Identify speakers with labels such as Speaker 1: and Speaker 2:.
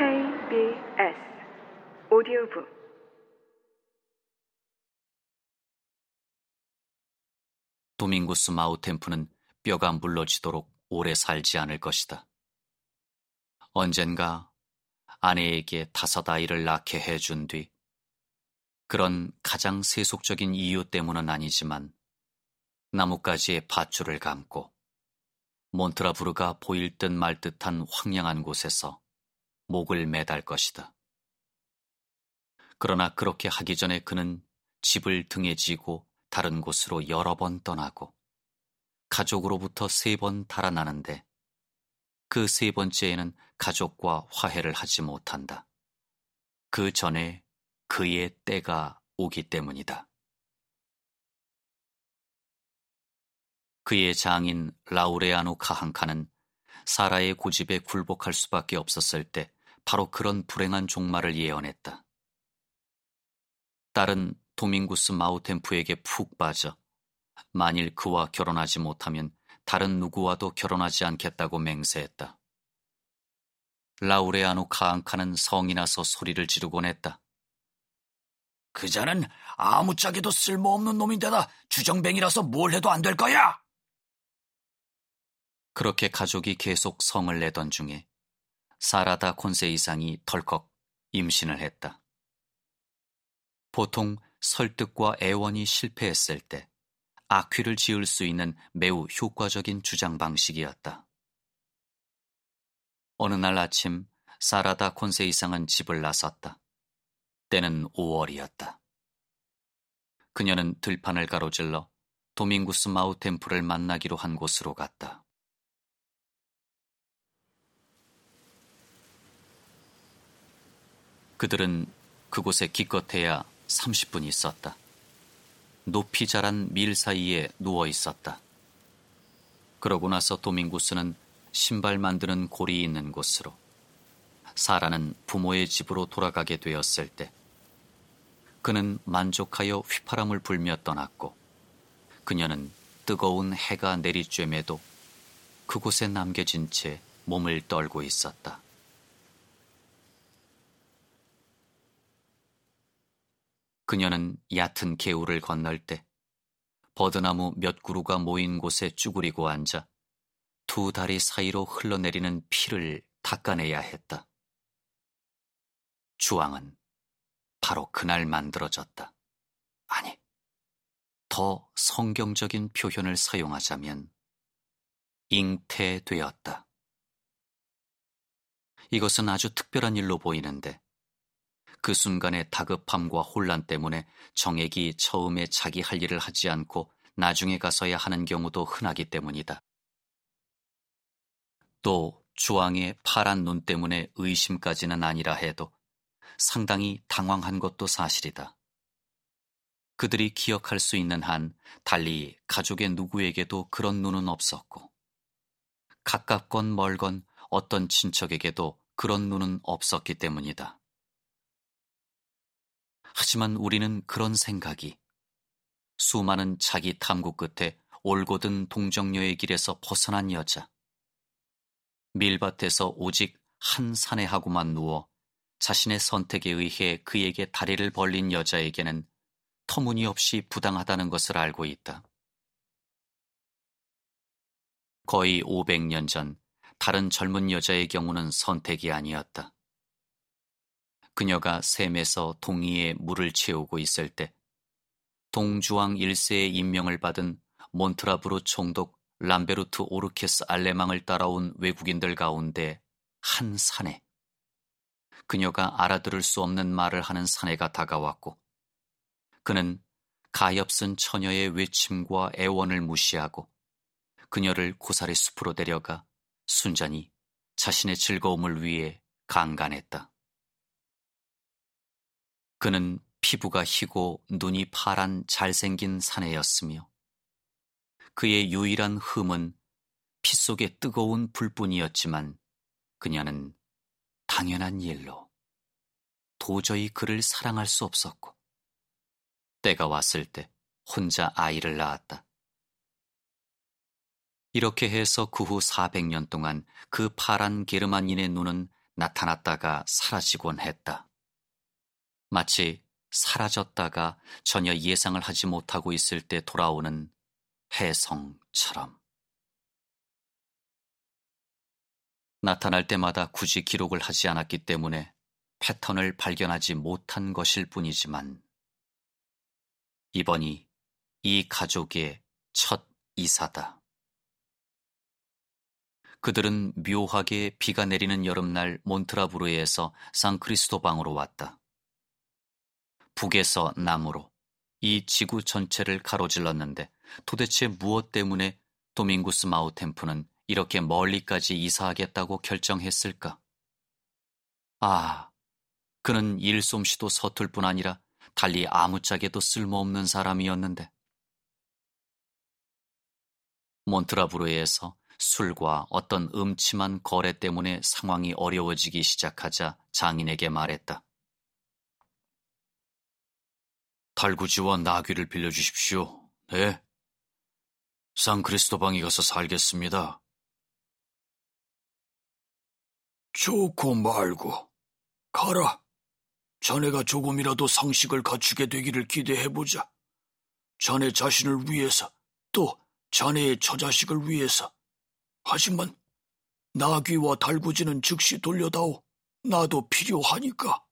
Speaker 1: KBS 오디오북
Speaker 2: 도밍구스 마우템프는 뼈가 물러지도록 오래 살지 않을 것이다. 언젠가 아내에게 다섯 아이를 낳게 해준 뒤 그런 가장 세속적인 이유 때문은 아니지만 나뭇가지에 밧줄을 감고 몬트라부르가 보일 듯 말 듯한 황량한 곳에서 목을 매달 것이다. 그러나 그렇게 하기 전에 그는 집을 등에 지고 다른 곳으로 여러 번 떠나고 가족으로부터 세 번 달아나는데 그 세 번째에는 가족과 화해를 하지 못한다. 그 전에 그의 때가 오기 때문이다. 그의 장인 라우레아노 카한카는 사라의 고집에 굴복할 수밖에 없었을 때 바로 그런 불행한 종말을 예언했다. 딸은 도밍구스 마우템프에게 푹 빠져 만일 그와 결혼하지 못하면 다른 누구와도 결혼하지 않겠다고 맹세했다. 라우레아노 카앙카는 성이 나서 소리를 지르곤 했다.
Speaker 3: 그 자는 아무짝에도 쓸모없는 놈인데다 주정뱅이라서 뭘 해도 안 될 거야!
Speaker 2: 그렇게 가족이 계속 성을 내던 중에 사라다 콘세 이상이 덜컥 임신을 했다. 보통 설득과 애원이 실패했을 때 악귀를 지을 수 있는 매우 효과적인 주장 방식이었다. 어느 날 아침 사라다 콘세 이상은 집을 나섰다. 때는 5월이었다. 그녀는 들판을 가로질러 도밍구스 마우템프를 만나기로 한 곳으로 갔다. 그들은 그곳에 기껏해야 30분 있었다. 높이 자란 밀 사이에 누워 있었다. 그러고 나서 도밍구스는 신발 만드는 골이 있는 곳으로 사라는 부모의 집으로 돌아가게 되었을 때 그는 만족하여 휘파람을 불며 떠났고 그녀는 뜨거운 해가 내리쬐매도 그곳에 남겨진 채 몸을 떨고 있었다. 그녀는 얕은 개울을 건널 때 버드나무 몇 그루가 모인 곳에 쭈그리고 앉아 두 다리 사이로 흘러내리는 피를 닦아내야 했다. 주왕은 바로 그날 만들어졌다. 아니, 더 성경적인 표현을 사용하자면 잉태되었다. 이것은 아주 특별한 일로 보이는데 그 순간의 다급함과 혼란 때문에 정액이 처음에 자기 할 일을 하지 않고 나중에 가서야 하는 경우도 흔하기 때문이다. 또 주왕의 파란 눈 때문에 의심까지는 아니라 해도 상당히 당황한 것도 사실이다. 그들이 기억할 수 있는 한 달리 가족의 누구에게도 그런 눈은 없었고 가깝건 멀건 어떤 친척에게도 그런 눈은 없었기 때문이다. 하지만 우리는 그런 생각이 수많은 자기 탐구 끝에 올곧은 동정녀의 길에서 벗어난 여자, 밀밭에서 오직 한 사내하고만 누워 자신의 선택에 의해 그에게 다리를 벌린 여자에게는 터무니없이 부당하다는 것을 알고 있다. 거의 500년 전 다른 젊은 여자의 경우는 선택이 아니었다. 그녀가 샘에서 동이에 물을 채우고 있을 때 동주왕 1세의 임명을 받은 몬트라브루 총독 람베르트 오르케스 알레망을 따라온 외국인들 가운데 한 사내 그녀가 알아들을 수 없는 말을 하는 사내가 다가왔고 그는 가엾은 처녀의 외침과 애원을 무시하고 그녀를 고사리 숲으로 데려가 순전히 자신의 즐거움을 위해 강간했다. 그는 피부가 희고 눈이 파란 잘생긴 사내였으며 그의 유일한 흠은 피 속의 뜨거운 불뿐이었지만 그녀는 당연한 일로 도저히 그를 사랑할 수 없었고 때가 왔을 때 혼자 아이를 낳았다. 이렇게 해서 그 후 400년 동안 그 파란 게르만인의 눈은 나타났다가 사라지곤 했다. 마치 사라졌다가 전혀 예상을 하지 못하고 있을 때 돌아오는 해성처럼. 나타날 때마다 굳이 기록을 하지 않았기 때문에 패턴을 발견하지 못한 것일 뿐이지만 이번이 이 가족의 첫 이사다. 그들은 묘하게 비가 내리는 여름날 몬트라브르에서 상크리스토방으로 왔다. 북에서 남으로 이 지구 전체를 가로질렀는데 도대체 무엇 때문에 도밍구스 마우템프는 이렇게 멀리까지 이사하겠다고 결정했을까? 아, 그는 일솜씨도 서툴 뿐 아니라 달리 아무짝에도 쓸모없는 사람이었는데. 몬트라브르에서 술과 어떤 음침한 거래 때문에 상황이 어려워지기 시작하자 장인에게 말했다. 달구지와 나귀를 빌려주십시오. 네. 상크리스토방에 가서 살겠습니다.
Speaker 3: 좋고 말고 가라. 자네가 조금이라도 상식을 갖추게 되기를 기대해보자. 자네 자신을 위해서 또 자네의 처자식을 위해서. 하지만 나귀와 달구지는 즉시 돌려다오. 나도 필요하니까.